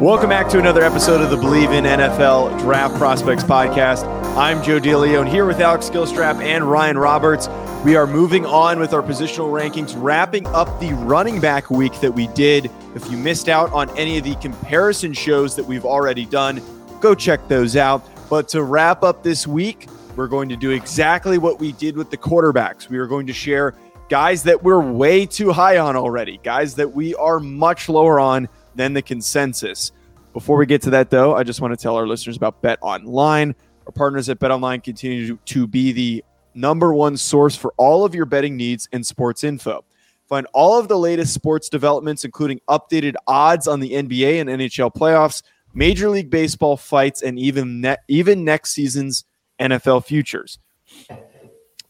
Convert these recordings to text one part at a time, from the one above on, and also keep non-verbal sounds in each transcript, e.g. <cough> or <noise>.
Welcome back to another episode of the Believe in NFL Draft Prospects podcast. I'm Joe DeLeo, and here with Alex Skillstrap and Ryan Roberts. We are moving on with our positional rankings, wrapping up the running back week that we did. If you missed out on any of the comparison shows that we've already done, go check those out. But to wrap up this week, we're going to do exactly what we did with the quarterbacks. We are going to share guys that we're way too high on already, guys that we are much lower on than the consensus. Before we get to that, though, I just want to tell our listeners about Bet Online. Our partners at Bet Online continue to be the number one source for all of your betting needs and sports info. Find all of the latest sports developments, including updated odds on the NBA and NHL playoffs, Major League Baseball fights, and even ne- even next season's NFL futures.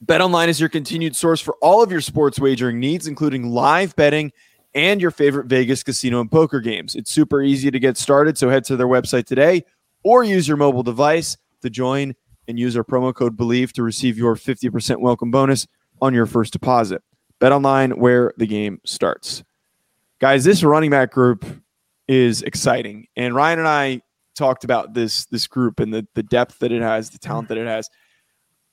BetOnline is your continued source for all of your sports wagering needs, including live betting and your favorite Vegas casino and poker games. It's super easy to get started, so head to their website today or use your mobile device to join and use our promo code BELIEVE to receive your 50% welcome bonus on your first deposit. Bet online where the game starts. Guys, this running back group is exciting. And Ryan and I talked about this this group and the, the depth that it has, the talent that it has.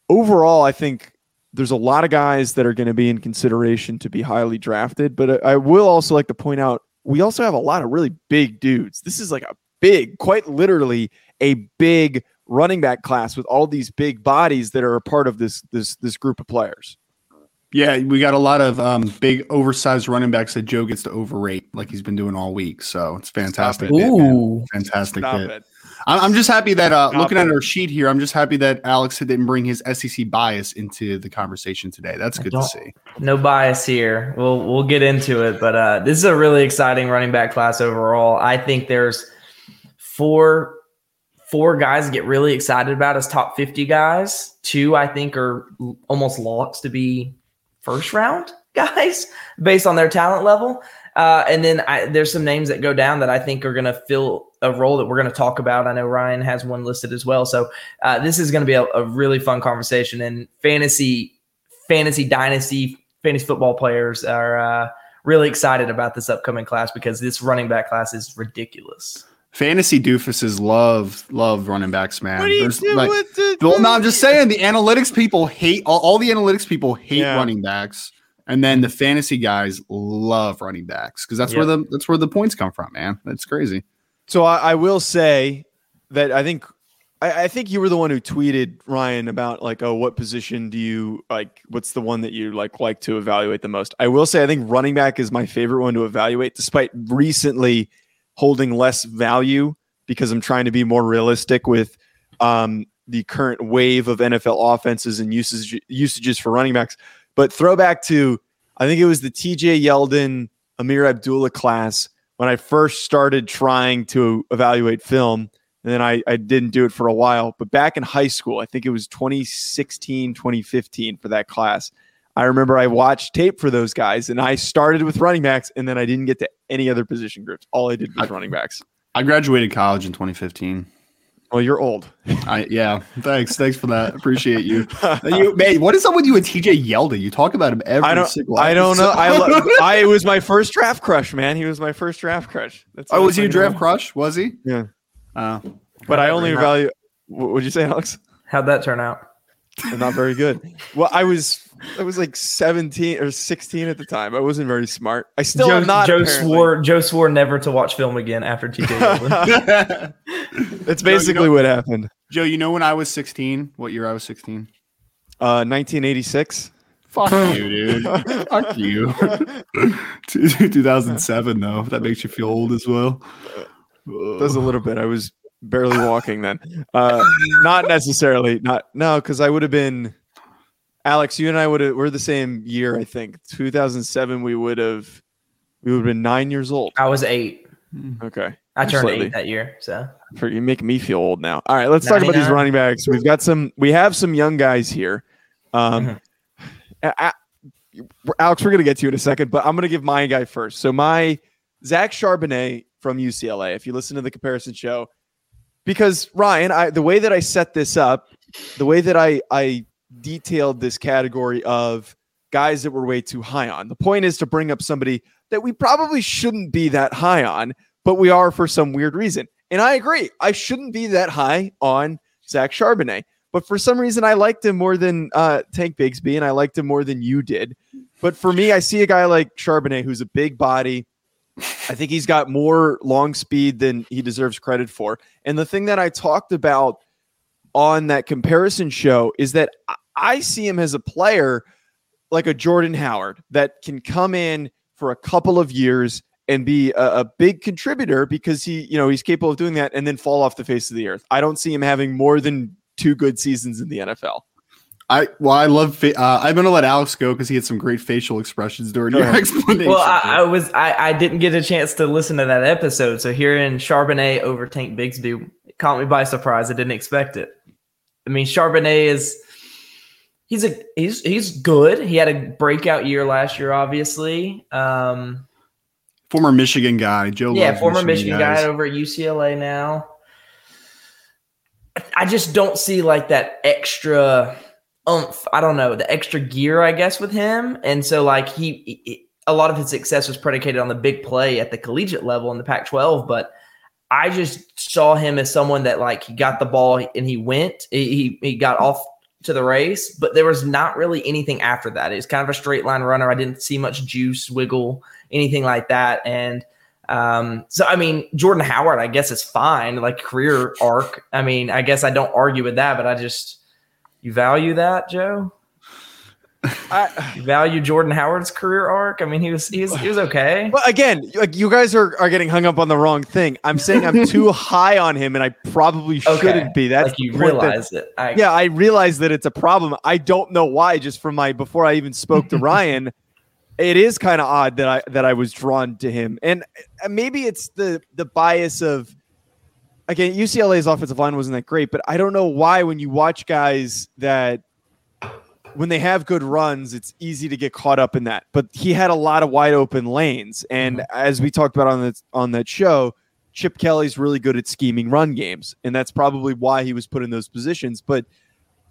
Overall, I think there's a lot of guys that are going to be in consideration to be highly drafted. But I will also like to point out we also have a lot of really big dudes. This is like a big, quite literally a big running back class with all these big bodies that are a part of this this this group of players. Yeah, we got a lot of um, big, oversized running backs that Joe gets to overrate, like he's been doing all week. So it's fantastic. It, Ooh, fantastic Stop hit. it. I'm just happy that uh, looking at our sheet here, I'm just happy that Alex didn't bring his SEC bias into the conversation today. That's good to see. No bias here. We'll we'll get into it, but uh, this is a really exciting running back class overall. I think there's four four guys to get really excited about as top 50 guys. Two I think are almost locks to be first round <laughs> guys based on their talent level. Uh, and then I, there's some names that go down that I think are going to fill a role that we're going to talk about. I know Ryan has one listed as well. So uh, this is going to be a, a really fun conversation. And fantasy, fantasy dynasty, fantasy football players are uh, really excited about this upcoming class because this running back class is ridiculous. Fantasy doofuses love love running backs, man. What do you There's, do like- with the? well, no, I'm just saying the analytics people hate all, all the analytics people hate Yeah. running backs, and then the fantasy guys love running backs because that's where the that's where the points come from, man. That's crazy. So I, I will say that I think I, think you were the one who tweeted Ryan about like, oh, what position do you like? What's the one that you like like to evaluate the most? I will say I think running back is my favorite one to evaluate, despite recently holding less value because I'm trying to be more realistic with um, the current wave of NFL offenses and usage usages for running backs. But throwback to I think it was the TJ Yeldon Ameer Abdullah class when I first started trying to evaluate film. And then I, I didn't do it for a while. But back in high school, I think it was 2016, 2015 for that class. I remember I watched tape for those guys and I started with running backs and then I didn't get to any other position groups. All I did was running backs. I graduated college in 2015. Well, you're old. I yeah, thanks, thanks for that. Appreciate you. <laughs> you man, what is up with you and TJ Yeldon? You talk about him every I don't. single. I don't know. I, lo- I was my first draft crush, man. He was my first draft crush. That's oh, was I he a know. draft crush? Was he? Yeah. Uh, But I only value. What would you say, Alex? How'd that turn out? Not very good. Well, I was <laughs> I was like 17 or 16 at the time. I wasn't very smart. I still Joe, am not. Joe apparently. swore. Joe swore never to watch film again after TJ. <laughs> <laughs> Yeldon. That's basically what happened. Joe, you know when I was 16, what year I was 16? Uh, 1986. Fuck you, dude. Fuck you. 2007, though. That makes you feel old as well. Does a little bit. I was barely walking then. Uh, not necessarily. Not no, because I would have been. Alex, you and I would have. We're the same year, I think. 2007. We would have. We would have been nine years old. I was eight. Okay. I turned Slightly. eight that year. So For you make me feel old now. All right, let's talk about these running backs. We've got some. We have some young guys here. Um, Mhm. a- a- Alex, we're gonna get to you in a second, but I'm gonna give my guy first. So my Zach Charbonnet from UCLA. If you listen to the comparison show, because Ryan, I the way that I set this up, the way that I I detailed this category of guys that we're way too high on. The point is to bring up somebody that we probably shouldn't be that high on, but we are for some weird reason. And I agree, I shouldn't be that high on Zach Charbonnet. But for some reason, I liked him more than uh, Tank Bigsby, and I liked him more than you did. But for me, I see a guy like Charbonnet who's a big body. I think he's got more long speed than he deserves credit for. And the thing that I talked about on that comparison show is that I- I see him as a player like a Jordan Howard that can come in for a couple of years and be a, a big contributor because he, you know, he's capable of doing that and then fall off the face of the earth. I don't see him having more than two good seasons in the NFL. I well, I love. Fa- uh, I'm gonna let Alex go because he had some great facial expressions during your explanation. well, I, I was I, I didn't get a chance to listen to that episode. So hearing Charbonnet over Tank Bigsby caught me by surprise. I didn't expect it. I mean, Charbonnet is he's a he's he's good. He had a breakout year last year, obviously. Um, former Michigan guy, Joe. yeah, former Michigan guys. guy over at UCLA now. I just don't see like that extra umph. I don't know the extra gear, I guess, with him, and so like he, he- a lot of his success was predicated on the big play at the collegiate level in the Pac-12, but. I just saw him as someone that like he got the ball and he went. He he got off to the race, but there was not really anything after that. It was kind of a straight line runner. I didn't see much juice, wiggle, anything like that. And um, so I mean, Jordan Howard, I guess is fine, like career arc. I mean, I guess I don't argue with that, but I just you value that, Joe. I, value Jordan Howard's career arc. I mean, he was he was he was okay. But again, like you guys are, are getting hung up on the wrong thing. I'm saying I'm too <laughs> high on him, and I probably Okay. shouldn't be. That's like you point that- realize it. I, yeah, I realize that it's a problem. I don't know why. Just from my before I even spoke to <laughs> Ryan, it is kind of odd that I that I was drawn to him, and uh, maybe it's the the bias of again UCLA's offensive line wasn't that great, but I don't know why when you watch guys that when they have good runs, it's easy to get caught up in that. But he had a lot of wide open lanes, and as we talked about on that on that show, Chip Kelly's really good at scheming run games, and that's probably why he was put in those positions. But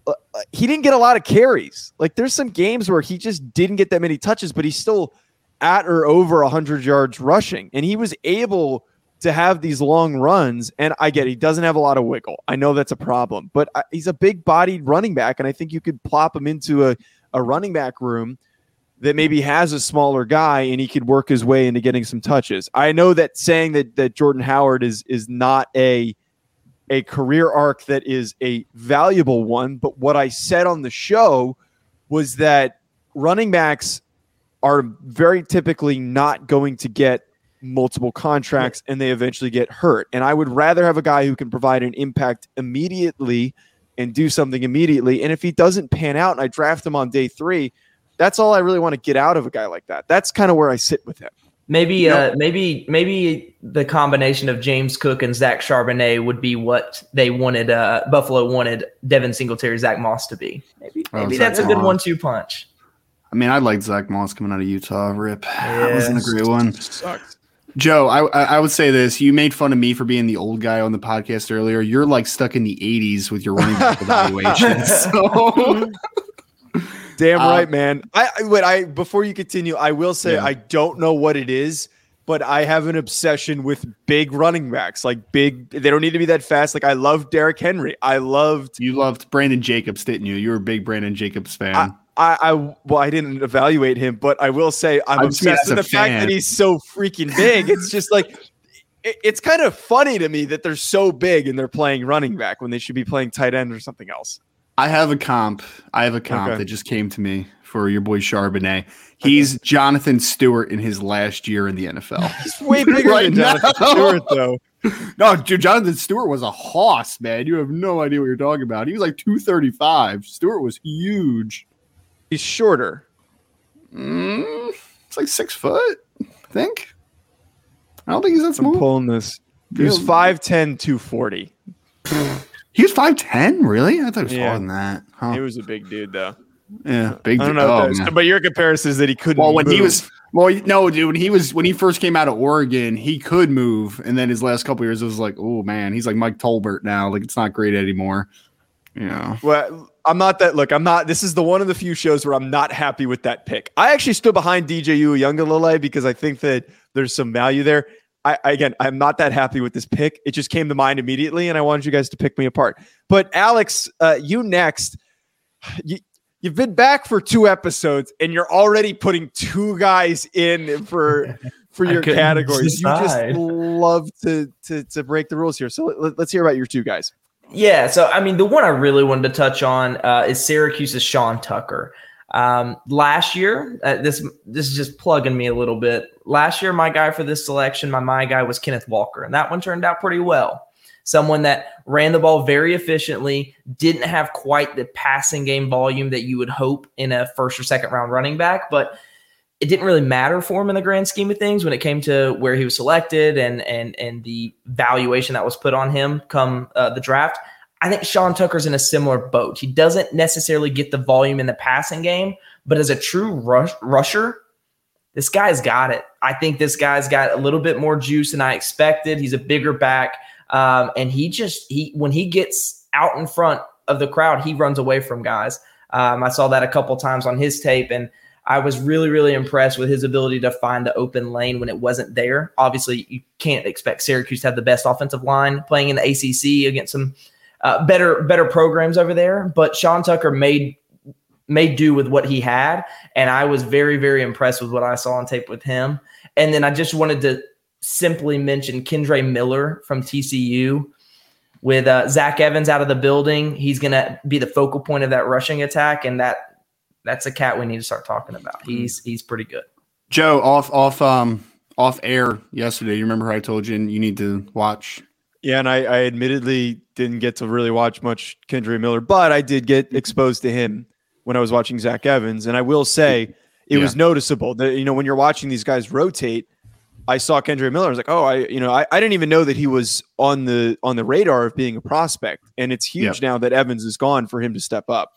uh, uh, he didn't get a lot of carries. Like there's some games where he just didn't get that many touches, but he's still at or over 100 yards rushing, and he was able to have these long runs. And I get it, he doesn't have a lot of wiggle. I know that's a problem, but uh, he's a big bodied running back, and I think you could plop him into a, a running back room that maybe has a smaller guy and he could work his way into getting some touches. I know that saying that that Jordan Howard is is not a a career arc that is a valuable one, but what I said on the show was that running backs are very typically not going to get multiple contracts and they eventually get hurt. And I would rather have a guy who can provide an impact immediately and do something immediately. And if he doesn't pan out and I draft him on day three, that's all I really want to get out of a guy like that. That's kind of where I sit with him. Maybe, uh, maybe, maybe the combination of James Cook and Zach Charbonnet would be what they wanted. Uh, Buffalo wanted Devin Singletary, Zach Moss to be. Maybe, Oh, maybe Zach that's a good Moss. one-two punch. I mean, I like Zach Moss coming out of Utah. Rip, <laughs> that wasn't a great one. Sucks. Joe, I, I I would say this. You made fun of me for being the old guy on the podcast earlier. You're like stuck in the 80s with your running back evaluations. <laughs> So Damn Um, right, man. I I- wait. I before you continue, I will say Yeah. I don't know what it is, but I have an obsession with big running backs. Like big, they don't need to be that fast. Like I love Derrick Henry. I loved. you loved Brandon Jacobs, didn't you? You were a big Brandon Jacobs fan. I, I, I well, I didn't evaluate him, but I will say I'm I just mean obsessed with the fact that he's so freaking big. It's just like <laughs> it- it's kind of funny to me that they're so big and they're playing running back when they should be playing tight end or something else. I have a comp. I have a comp Okay. that just came to me for your boy Charbonnet. He's Jonathan Stewart in his last year in the NFL. <laughs> He's way bigger <laughs> Right than Jonathan now. Stewart, though. no, Jonathan Stewart was a hoss, man. You have no idea what you're talking about. He was like 235. Stewart was huge. He's shorter. Mm, it's like six foot, I think. I don't think he's that I'm small. pulling this. He was Yeah. 5'10", 240. He was 5'10, really? I thought he was Yeah. taller than that. Huh. He was a big dude, though. yeah, big I don't dude. know. Oh, if that's- but your comparison is that he couldn't. Well, when he was well, no, dude, when he was when he first came out of Oregon, he could move, and then his last couple years it was like, oh man, he's like Mike Tolbert now. Like it's not great anymore. Yeah, Well, I'm not that. Look, I'm not. This is the one of the few shows where I'm not happy with that pick. I actually stood behind DJ Uiagalelei because I think that there's some value there. I, I again, I'm not that happy with this pick. It just came to mind immediately, and I wanted you guys to pick me apart. But Alex, uh, you next. You, you've been back for two episodes, and you're already putting two guys in for <laughs> for your couldn't categories. You just love to to to break the rules here. So let, let's hear about your two guys. Yeah, so I mean, the one I really wanted to touch on uh, is Syracuse's Sean Tucker. Um, last year, uh, this this is just plugging me a little bit. Last year, my guy for this selection, my my guy was Kenneth Walker, and that one turned out pretty well. Someone that ran the ball very efficiently, didn't have quite the passing game volume that you would hope in a first or second round running back, but it didn't really matter for him in the grand scheme of things when it came to where he was selected and and and the valuation that was put on him come uh, the draft. I think Sean Tucker's in a similar boat. He doesn't necessarily get the volume in the passing game, but as a true rush, rusher, this guy's got it. I think this guy's got a little bit more juice than I expected. He's a bigger back, um, and he just he when he gets out in front of the crowd, he runs away from guys. Um, I saw that a couple times on his tape, and I was really, really impressed with his ability to find the open lane when it wasn't there. Obviously, you can't expect Syracuse to have the best offensive line playing in the ACC against some uh, better, better programs over there. But Sean Tucker made made do with what he had, and I was very, very impressed with what I saw on tape with him. And then I just wanted to simply mention Kendre Miller from TCU. With uh, Zach Evans out of the building, he's going to be the focal point of that rushing attack, and that that's a cat we need to start talking about. He's he's pretty good. Joe off off um off air yesterday. You remember how I told you and you need to watch. Yeah, and I, I admittedly didn't get to really watch much Kendre Miller, but I did get exposed to him when I was watching Zach Evans. And I will say it was noticeable that, you know, when you're watching these guys rotate, I saw Kendre Miller. I was like, oh, I, you know, I, I didn't even know that he was on the on the radar of being a prospect. And it's huge Yep. now that Evans is gone for him to step up.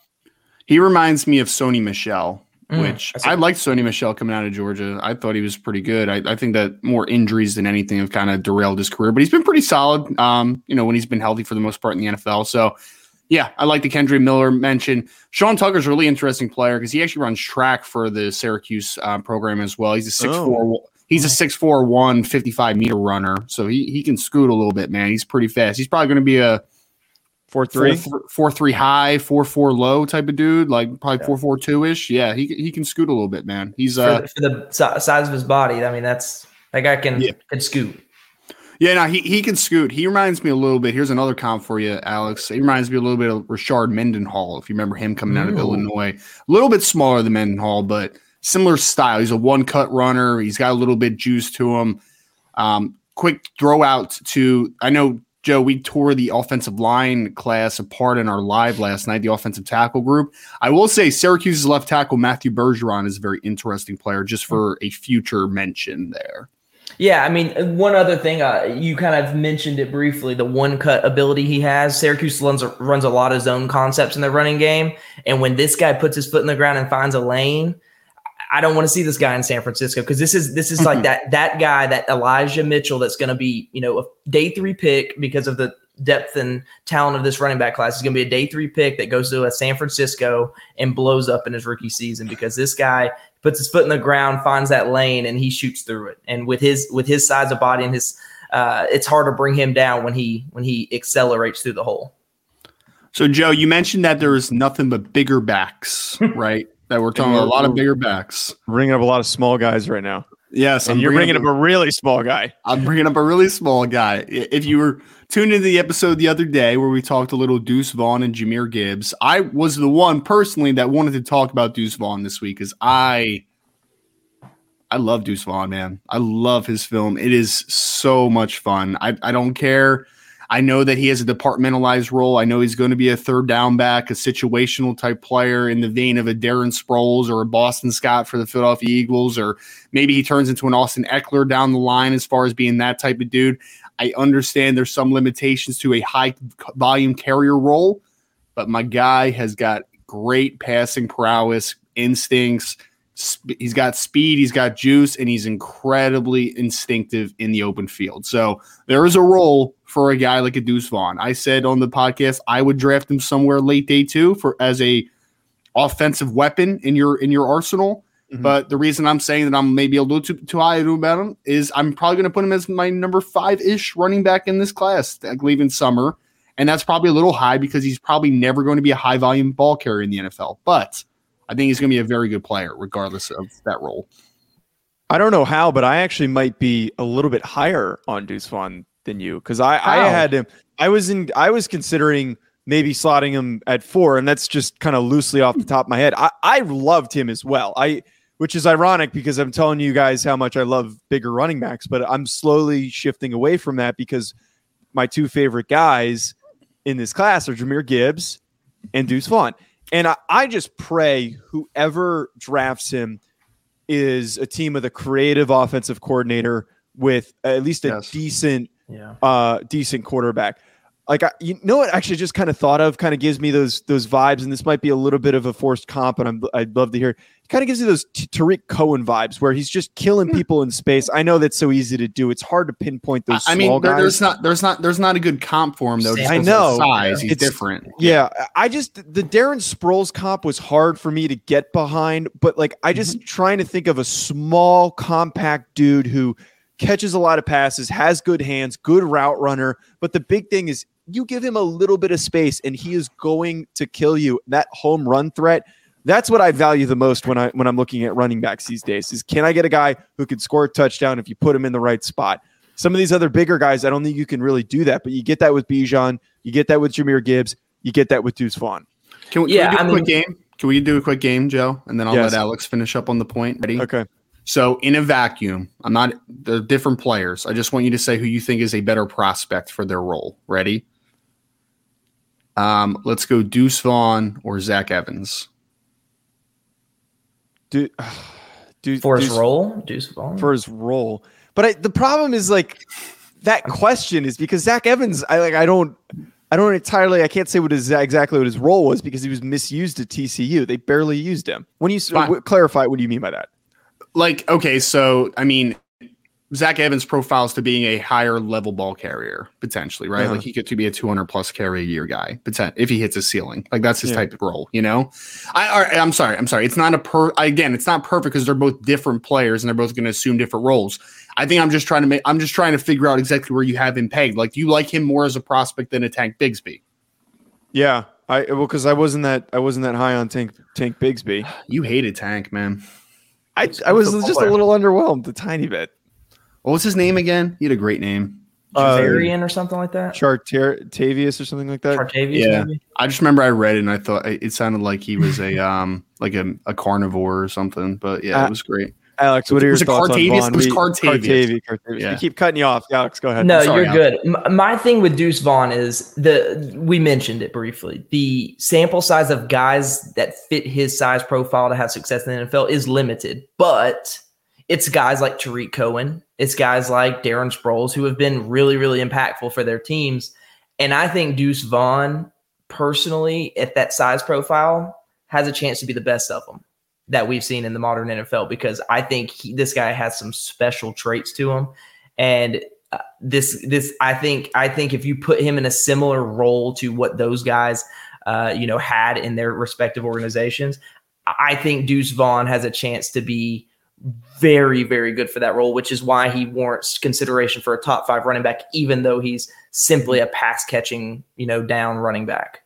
He reminds me of Sony Michel, Mm, which I. I liked Sony Michel coming out of Georgia. I thought he was pretty good. I, I think that more injuries than anything have kind of derailed his career, but he's been pretty solid. Um, you know, when he's been healthy for the most part in the NFL. So yeah, I like the Kendre Miller mention. Sean Tucker's a really interesting player because he actually runs track for the Syracuse uh, program as well. He's a six four. He's a 6'4", 155 meter runner, so he he can scoot a little bit, man. He's pretty fast. He's probably going to be a Four four, three. th- four three high, four four low type of dude, like probably four four two ish. Yeah, he he can scoot a little bit, man. He's For, uh the, for the size of his body, I mean, that's that guy can Yeah. can scoot. yeah, no, he he can scoot. He reminds me a little bit. Here's another comp for you, Alex. He reminds me a little bit of Rashard Mendenhall, if you remember him coming out of Ooh. Illinois. A little bit smaller than Mendenhall, but similar style. He's a one cut runner. He's got a little bit juice to him. Um, quick throw out to I know Joe, we tore the offensive line class apart in our live last night, the offensive tackle group. I will say Syracuse's left tackle Matthew Bergeron is a very interesting player, just for a future mention there. Yeah, I mean, one other thing, uh, you kind of mentioned it briefly, the one cut ability he has. Syracuse runs a, runs a lot of zone concepts in their running game. And when this guy puts his foot in the ground and finds a lane, I don't want to see this guy in San Francisco because this is this is like that that guy, that Elijah Mitchell that's going to be, you know, a day three pick because of the depth and talent of this running back class. is going to be a day three pick that goes to a San Francisco and blows up in his rookie season because this guy puts his foot in the ground, finds that lane, and he shoots through it. And with his with his size of body and his, uh, it's hard to bring him down when he when he accelerates through the hole. So, Joe, you mentioned that there is nothing but bigger backs, <laughs> right? That we're talking about a lot of bigger backs. Bringing up a lot of small guys right now. Yes, and I'm you're bringing up a a really small guy. I'm bringing up a really small guy. If you were tuned into the episode the other day where we talked a little Deuce Vaughn and Jahmyr Gibbs, I was the one personally that wanted to talk about Deuce Vaughn this week because I I love Deuce Vaughn, man. I love his film. It is so much fun. I, I don't care. I know that he has a departmentalized role. I know he's going to be a third down back, a situational type player in the vein of a Darren Sproles or a Boston Scott for the Philadelphia Eagles, or maybe he turns into an Austin Ekeler down the line as far as being that type of dude. I understand there's some limitations to a high volume carrier role, but my guy has got great passing prowess, instincts. He's got speed, he's got juice, and he's incredibly instinctive in the open field. So there is a role for a guy like a Deuce Vaughn. I said on the podcast I would draft him somewhere late day two for as a offensive weapon in your in your arsenal. Mhm. But the reason I'm saying that I'm maybe a little too too high about him is I'm probably going to put him as my number five ish running back in this class, I believe in summer, and that's probably a little high because he's probably never going to be a high volume ball carrier in the NFL. But I think he's going to be a very good player regardless of that role. I don't know how, but I actually might be a little bit higher on Deuce Vaughn than you because I, I had him. I was in. I was considering maybe slotting him at four, and that's just kind of loosely off the top of my head. I, I loved him as well. I, which is ironic because I'm telling you guys how much I love bigger running backs, but I'm slowly shifting away from that because my two favorite guys in this class are Jahmyr Gibbs and Deuce Vaughn. And I, I just pray whoever drafts him is a team with a creative offensive coordinator with at least a Yes. decent Yeah. uh decent quarterback. Like I, you know what? I Actually, just kind of thought of kind of gives me those those vibes, and this might be a little bit of a forced comp, and I'm, I'd love to hear. It kind of gives you those T- Tarik Cohen vibes, where he's just killing people in space. I know that's so easy to do; it's hard to pinpoint those. I small mean, there- guys. there's not there's not there's not a good comp for him though. just I because of know. size. He's It's- different. Yeah, I just the Darren Sproles comp was hard for me to get behind, but like I just trying to think of a small, compact dude who catches a lot of passes, has good hands, good route runner. But the big thing is you give him a little bit of space and he is going to kill you. That home run threat. That's what I value the most when I when I'm looking at running backs these days. Is can I get a guy who can score a touchdown if you put him in the right spot? Some of these other bigger guys, I don't think you can really do that, but you get that with Bijan, you get that with Jahmyr Gibbs, you get that with Deuce Vaughn. Can we, can Yeah, we do a I quick mean- game? Can we do a quick game, Joe? And then I'll Yes. let Alex finish up on the point. Ready? Okay. So in a vacuum, I'm not the different players. I just want you to say who you think is a better prospect for their role. Ready? Um, let's go Deuce Vaughn or Zach Evans. Do, <sighs> do, For his Deuce- role, Deuce Vaughn. For his role. But I, the problem is like that question is because Zach Evans, I like I don't I don't entirely I can't say what his exactly what his role was because he was misused at TCU. They barely used him. When you s- Fine. clarify what do you mean by that? Like, okay, so I mean, Zach Evans profiles to being a higher level ball carrier potentially, right? Uh-huh. Like he could to be a 200 plus carry a year guy, if he hits a ceiling. Like that's his Yeah. type of role, you know. I, I'm sorry, I'm sorry. It's not a per. Again, it's not perfect because they're both different players and they're both going to assume different roles. I think I'm just trying to make. I'm just trying to figure out exactly where you have him pegged. Like, do you like him more as a prospect than a Tank Bigsby? Yeah. I well because I wasn't that I wasn't that high on Tank Tank Bigsby. <sighs> You hated Tank, man. I I was football just a little underwhelmed a tiny bit. What was his name again? He had a great name. Uh, or something like that. Chartavius or something like that. Chartavius, Yeah. maybe. I just remember I read it and I thought it it sounded like he was a <laughs> um like a, a carnivore or something. But yeah, Uh, it was great. Alex, what are your Was it thoughts on Cartavious? Vaughn? It was Cartavious. Cartavious. Cartavious. Yeah. We keep cutting you off. Alex, go ahead. No, sorry, you're good. M- My thing with Deuce Vaughn is the we mentioned it briefly. The sample size of guys that fit his size profile to have success in the NFL is limited, but it's guys like Tarik Cohen, it's guys like Darren Sproles who have been really, really impactful for their teams. And I think Deuce Vaughn, personally, at that size profile, has a chance to be the best of them that we've seen in the modern NFL because I think he, this guy has some special traits to him. And uh, this this I think I think if you put him in a similar role to what those guys uh, you know had in their respective organizations, I think Deuce Vaughn has a chance to be very very good for that role, which is why he warrants consideration for a top five running back, even though he's simply a pass catching you know down running back.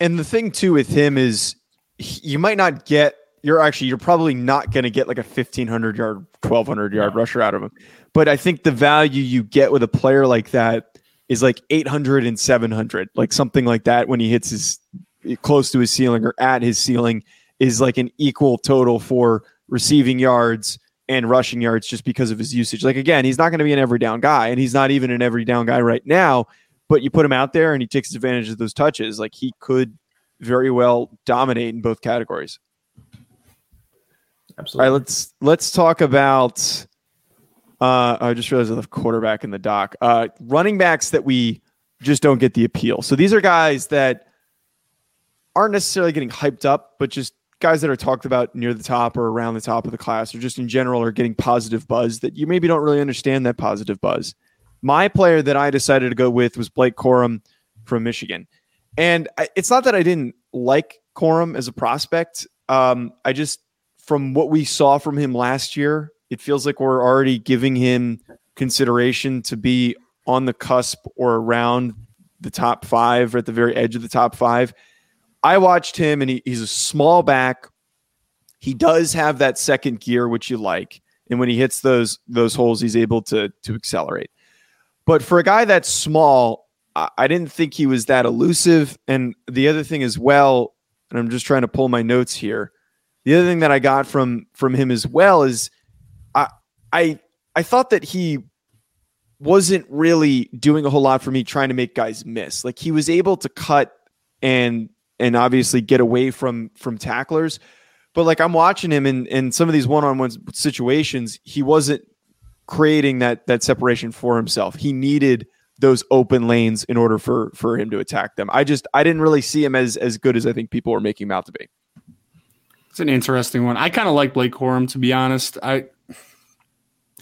And the thing too with him is you might not get you're actually you're probably not going to get like a 1500 yard, 1200 yard no. rusher out of him. But I think the value you get with a player like that is like 800 and 700, like something like that when he hits his close to his ceiling or at his ceiling is like an equal total for receiving yards and rushing yards just because of his usage. Like again, he's not going to be an every down guy and he's not even an every down guy right now, but you put him out there and he takes advantage of those touches, like he could very well dominate in both categories. Absolutely. All right, let's let's talk about uh, I just realized I left quarterback in the dock. Uh, running backs that we just don't get the appeal. So these are guys that aren't necessarily getting hyped up, but just guys that are talked about near the top or around the top of the class, or just in general are getting positive buzz that you maybe don't really understand that positive buzz. My player that I decided to go with was Blake Corum from Michigan. And I, it's not that I didn't like Corum as a prospect. Um, I just, from what we saw from him last year, it feels like we're already giving him consideration to be on the cusp or around the top five or at the very edge of the top five. I watched him and he, he's a small back. He does have that second gear, which you like. And when he hits those those holes, he's able to to accelerate. But for a guy that's small, I, I didn't think he was that elusive. And the other thing as well, and I'm just trying to pull my notes here. The other thing that I got from from him as well is I I thought that he wasn't really doing a whole lot for me trying to make guys miss. Like he was able to cut and and obviously get away from from tacklers. But like I'm watching him in in some of these one-on-one situations, he wasn't creating that that separation for himself. He needed those open lanes in order for for him to attack them. I just I didn't really see him as as good as I think people were making him out to be. It's an interesting one. I kind of like Blake Corum to be honest. I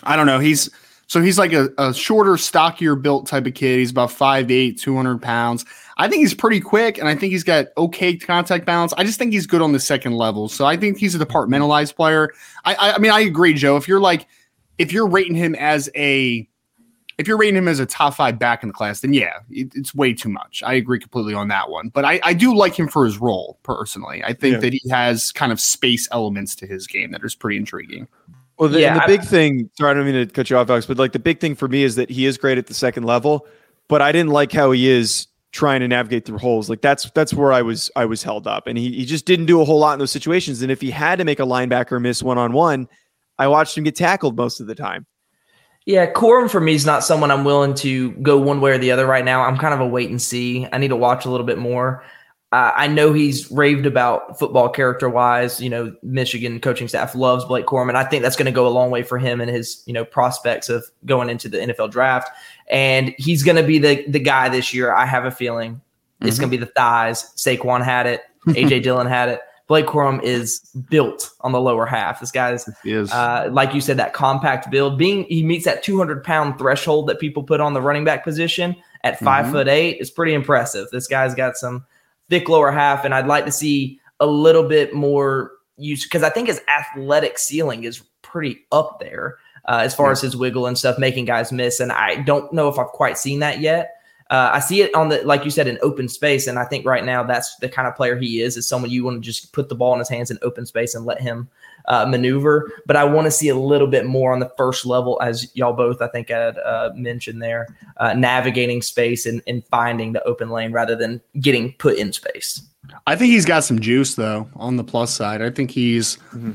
I don't know. He's so he's like a, a shorter, stockier built type of kid. He's about 5'8, 200 pounds. I think he's pretty quick and I think he's got okay contact balance. I just think he's good on the second level. So I think he's a departmentalized player. I, I, I mean, I agree, Joe. If you're like, if you're rating him as a, if you're rating him as a top five back in the class, then yeah, it, it's way too much. I agree completely on that one. But I, I do like him for his role personally. I think yeah. that he has kind of space elements to his game that is pretty intriguing. Well, the, yeah, the big thing, sorry, I don't mean to cut you off, Alex, but like the big thing for me is that he is great at the second level, but I didn't like how he is trying to navigate through holes. Like that's that's where I was I was held up, and he he just didn't do a whole lot in those situations. And if he had to make a linebacker miss one on one, I watched him get tackled most of the time. Yeah, Corum for me is not someone I'm willing to go one way or the other right now. I'm kind of a wait and see. I need to watch a little bit more. Uh, I know he's raved about football character wise. You know, Michigan coaching staff loves Blake Corum. And I think that's going to go a long way for him and his you know prospects of going into the NFL draft. And he's going to be the the guy this year. I have a feeling mm-hmm. it's going to be the thighs. Saquon had it. AJ <laughs> Dillon had it. Blake Corum is built on the lower half. This guy's, uh, like you said, that compact build. Being he meets that 200 pound threshold that people put on the running back position at 5 mm-hmm. foot eight is pretty impressive. This guy's got some thick lower half, and I'd like to see a little bit more use because I think his athletic ceiling is pretty up there uh, as far yeah. as his wiggle and stuff, making guys miss. And I don't know if I've quite seen that yet. Uh, I see it on the like you said in open space, and I think right now that's the kind of player he is. Is someone you want to just put the ball in his hands in open space and let him uh, maneuver. But I want to see a little bit more on the first level, as y'all both I think had uh, mentioned there, uh, navigating space and, and finding the open lane rather than getting put in space. I think he's got some juice though on the plus side. I think he's. Mm-hmm.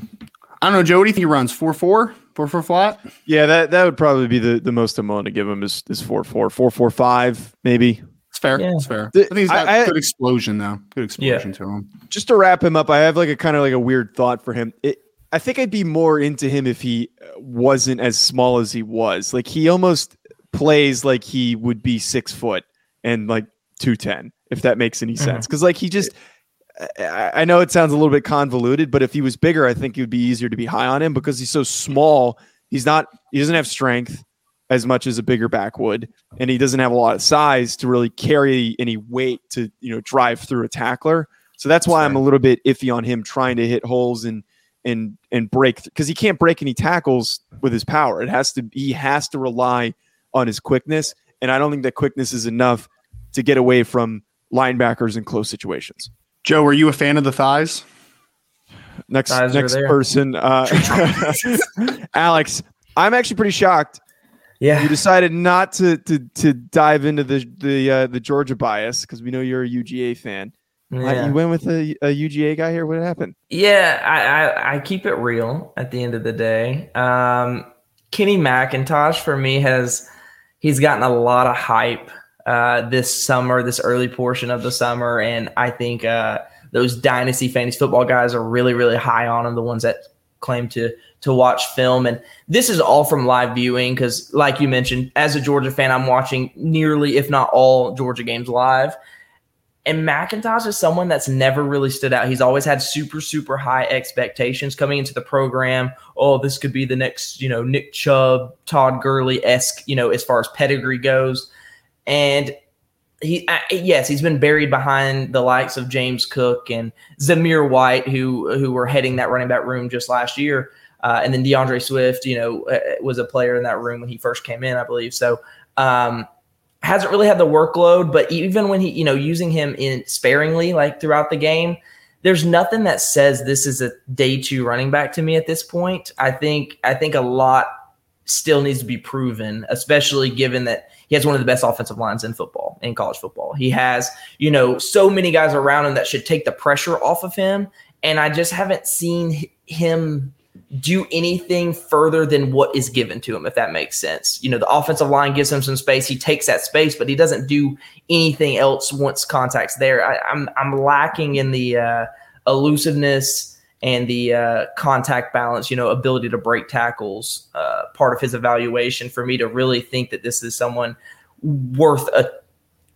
I don't know, Joe. What do you think he runs? Four four. Four four flat. Yeah, that that would probably be the, the most I'm willing to give him is is four four four four five maybe. It's fair. Yeah. It's fair. The, I think he's got I, good explosion though. Good explosion yeah. to him. Just to wrap him up, I have like a kind of like a weird thought for him. It, I think I'd be more into him if he wasn't as small as he was. Like he almost plays like he would be six foot and like two ten, if that makes any sense. Because mm-hmm. like he just I know it sounds a little bit convoluted, but if he was bigger, I think it would be easier to be high on him because he's so small. He's not. He doesn't have strength as much as a bigger back would, and he doesn't have a lot of size to really carry any weight to you know drive through a tackler. So that's why I'm a little bit iffy on him trying to hit holes and and and break because he can't break any tackles with his power. It has to. He has to rely on his quickness, and I don't think that quickness is enough to get away from linebackers in close situations. Joe, were you a fan of the thighs? Next Guys are next person, uh, <laughs> Alex. I'm actually pretty shocked. Yeah. You decided not to to to dive into the the uh, the Georgia bias because we know you're a UGA fan. Uh, Yeah. you went with a, a UGA guy here. What happened? Yeah, I, I, I keep it real at the end of the day. Um, Kenny McIntosh for me has he's gotten a lot of hype uh, this summer, this early portion of the summer, and I think uh, those dynasty fantasy football guys are really really high on them, The ones that claim to to watch film, and this is all from live viewing because, like you mentioned, as a Georgia fan, I'm watching nearly, if not all, Georgia games live. And McIntosh is someone that's never really stood out. He's always had super, super high expectations coming into the program. Oh, this could be the next, you know, Nick Chubb, Todd Gurley esque, you know, as far as pedigree goes. And he, uh, yes, he's been buried behind the likes of James Cook and Zamir White, who who were heading that running back room just last year. Uh, and then D'Andre Swift, you know, uh, was a player in that room when he first came in, I believe. So, um, hasn't really had the workload, but even when he, you know, using him in sparingly, like throughout the game, there's nothing that says this is a day two running back to me at this point. I think, I think a lot still needs to be proven, especially given that he has one of the best offensive lines in football, in college football. He has, you know, so many guys around him that should take the pressure off of him. And I just haven't seen him do anything further than what is given to him, if that makes sense. You know, the offensive line gives him some space. He takes that space, but he doesn't do anything else once contact's there. I, I'm I'm lacking in the uh, elusiveness and the uh, contact balance. You know, ability to break tackles. Uh, part of his evaluation for me to really think that this is someone worth a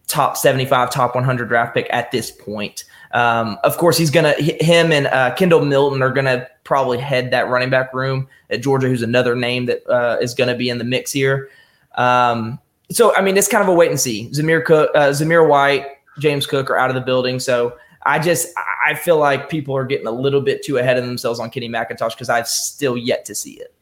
top 75, top 100 draft pick at this point. Um, of course, he's gonna him and uh, Kendall Milton are gonna probably head that running back room at Georgia, who's another name that uh, is gonna be in the mix here. Um, so, I mean, it's kind of a wait and see. Zamir Cook, uh, Zamir White, James Cook are out of the building, so I just I feel like people are getting a little bit too ahead of themselves on Kenny McIntosh because I've still yet to see it.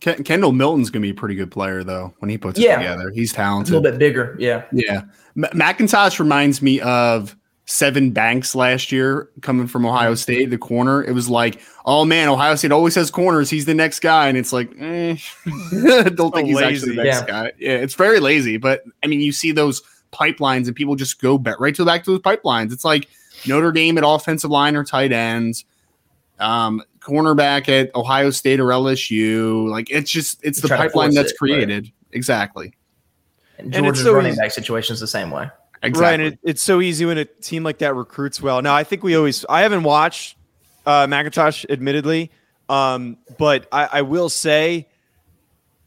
Ken- Kendall Milton's gonna be a pretty good player though when he puts Yeah. it together. He's talented. A little bit bigger, yeah. Yeah. M- McIntosh reminds me of Sevyn Banks last year coming from Ohio State, the corner. It was like, oh man, Ohio State always has corners. He's the next guy. And it's like, eh. <laughs> <laughs> don't think he's actually lazy. the next Yeah. guy. Yeah, it's very lazy. But I mean, you see those pipelines and people just go back right to the back to those pipelines. It's like Notre Dame at offensive line or tight ends. Um, cornerback at Ohio State or LSU. Like it's just it's the pipeline that's it, right. created. Exactly. And it's Georgia's so running easy- back situation is the same way. Exactly. Right, and it, it's so easy when a team like that recruits well. Now, I think we always. I haven't watched uh, McIntosh, admittedly, um, but I, I will say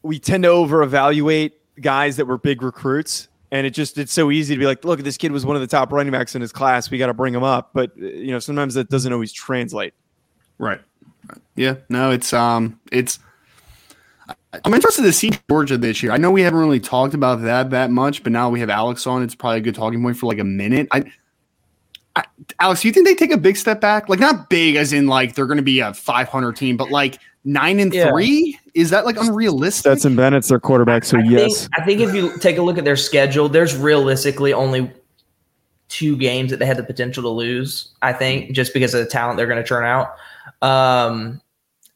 we tend to over evaluate guys that were big recruits, and it just it's so easy to be like, look, this kid was one of the top running backs in his class. We got to bring him up, but uh, you know sometimes that doesn't always translate. Right. Yeah. No, it's um it's I'm interested to see Georgia this year. I know we haven't really talked about that that much, but now we have Alex on. It's probably a good talking point for like a minute. I, I Alex, do you think they take a big step back? Like not big as in like they're going to be a 500 team, but like 9 and Yeah. 3? Is that like unrealistic? Stetson Bennett's their quarterback, so I yes. Think, I think if you take a look at their schedule, there's realistically only two games that they had the potential to lose. I think just because of the talent they're going to turn out. Um,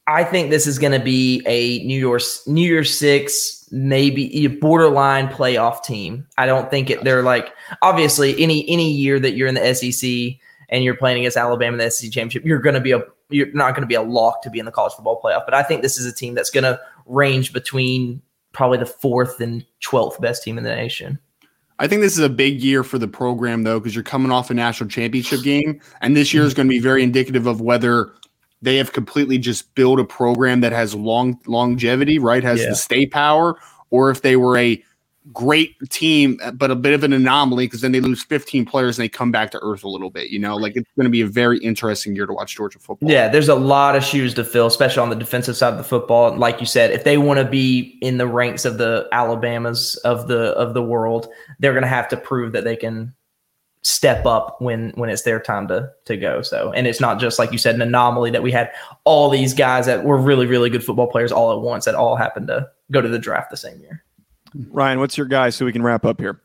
I think this is going to be a New Year's New Year's Six, maybe a borderline playoff team. I don't think it. They're like obviously any any year that you're in the SEC and you're playing against Alabama in the SEC championship, you're going to be a you're not going to be a lock to be in the college football playoff. But I think this is a team that's going to range between probably the fourth and twelfth best team in the nation. I think this is a big year for the program, though, because you're coming off a national championship game. And this year is going to be very indicative of whether they have completely just built a program that has long longevity, right? Has Yeah. the stay power, or if they were a great team, uh, but a bit of an anomaly because then they lose 15 players and they come back to earth a little bit. You know, like it's going to be a very interesting year to watch Georgia football. Yeah, there's a lot of shoes to fill, especially on the defensive side of the football. Like you said, if they want to be in the ranks of the Alabamas of the of the world, they're going to have to prove that they can step up when when it's their time to to go. So, and it's not just like you said an anomaly that we had all these guys that were really really good football players all at once that all happened to go to the draft the same year. Ryan, what's your guy so we can wrap up here?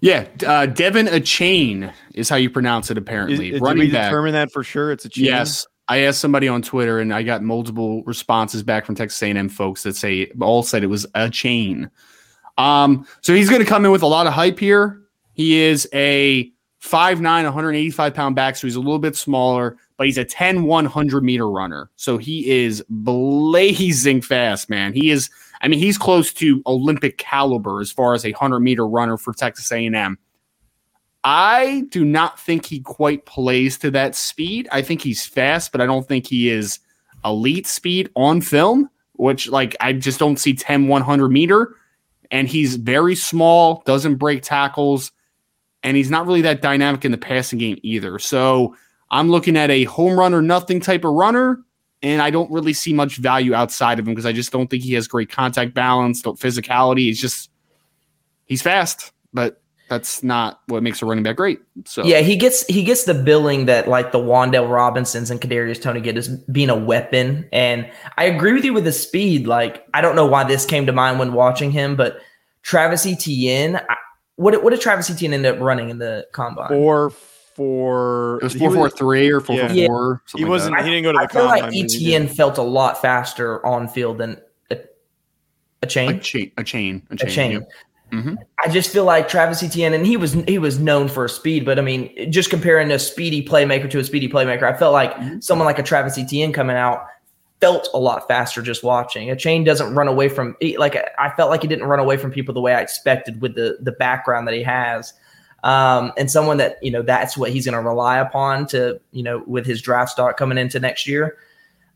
Yeah. Uh, Devon Achane is how you pronounce it. apparently. did Running we back. determine that for sure? It's a chain? Yes. I asked somebody on Twitter, and I got multiple responses back from Texas A&M folks that say all said it was a chain. Um, so he's going to come in with a lot of hype here. He is a 5'9", 185 pound back, so he's a little bit smaller, but he's a 10 100 meter runner. So he is blazing fast, man. He is, I mean, he's close to Olympic caliber as far as a 100 meter runner for Texas A&M. I do not think he quite plays to that speed. I think he's fast, but I don't think he is elite speed on film, which like I just don't see 10 100 meter. And he's very small, doesn't break tackles, and he's not really that dynamic in the passing game either. So I'm looking at a home run or nothing type of runner, and I don't really see much value outside of him because I just don't think he has great contact balance, don't physicality. He's just he's fast, but that's not what makes a running back great. So yeah, he gets he gets the billing that like the Wan'Dale Robinsons and Kadarius Toney get as being a weapon. And I agree with you with the speed. Like I don't know why this came to mind when watching him, but Travis Etienne. I, what what did Travis Etienne end up running in the combine? Four four. It was four four three or four Yeah. four. He wasn't. He didn't go to the I feel combine. like but he did. Etienne felt a lot faster on field than a, Achane. a chain, Achane, a Achane. chain. yep. Mhm. I just feel like Travis Etienne, and he was he was known for speed, but I mean, just comparing a speedy playmaker to a speedy playmaker, I felt like Mm-hmm. someone like a Travis Etienne coming out felt a lot faster just watching. Achane doesn't run away from he- like I felt like he didn't run away from people the way I expected with the the background that he has. Um, and someone that you know that's what he's going to rely upon to you know with his draft stock coming into next year.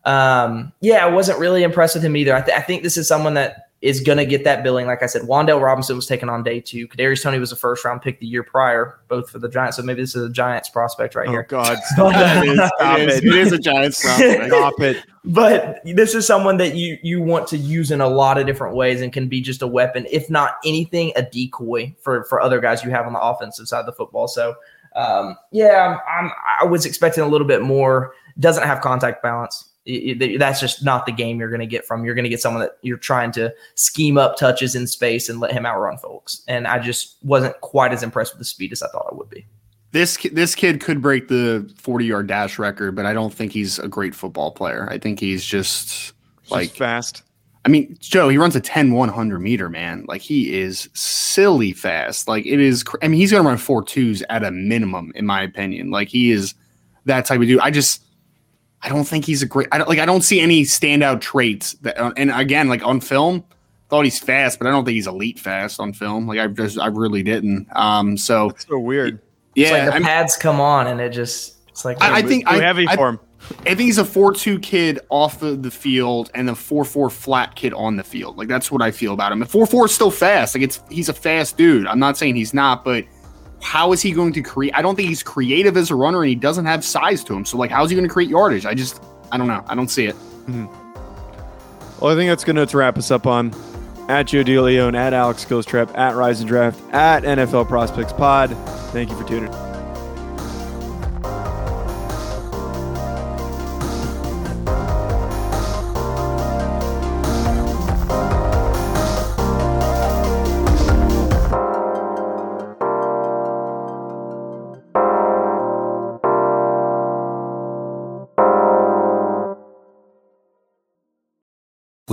Um, yeah, I wasn't really impressed with him either. I, th- I think this is someone that is going to get that billing. Like I said, Wan'Dale Robinson was taken on day two. Kadarius Toney was a first round pick the year prior, both for the Giants. So maybe this is a Giants prospect right Oh here. God! <laughs> Stop it! Stop It is, it! it is a Giants prospect. <laughs> Stop it! but this is someone that you you want to use in a lot of different ways and can be just a weapon, if not anything, a decoy for for other guys you have on the offensive side of the football. So um, yeah, I'm, I'm I was expecting a little bit more. Doesn't have contact balance. It- it- that's just not the game you're going to get from. You're going to get someone that you're trying to scheme up touches in space and let him outrun folks. And I just wasn't quite as impressed with the speed as I thought I would be. This this kid could break the 40 yard dash record, but I don't think he's a great football player. I think he's just Like like fast. I mean, Joe, he runs a 10 100 meter, man. Like he is silly fast. Like it is cr- I mean, he's going to run four twos at a minimum in my opinion. Like he is that type of dude. I just I don't think he's a great I don't like I don't see any standout traits that uh, and again, like on film, thought he's fast, but I don't think he's elite fast on film. Like I just I really didn't. Um so That's so weird. It's yeah, like the I'm- pads come on and it just it's like I- I think Too I- heavy I- for him. I think he's a four-two kid off of the field and a four-four flat kid on the field. Like that's what I feel about him. Four-four is still fast. Like it's he's a fast dude. I'm not saying he's not, but how is he going to create? I don't think he's creative as a runner, and he doesn't have size to him. So like, how's he going to create yardage? I just I don't know. I don't see it. Mm-hmm. Well, I think that's going to wrap us up on at Joe DeLeon, at Alex Skillstrap, at Rise and Draft, at NFL Prospects Pod. Thank you for tuning. in.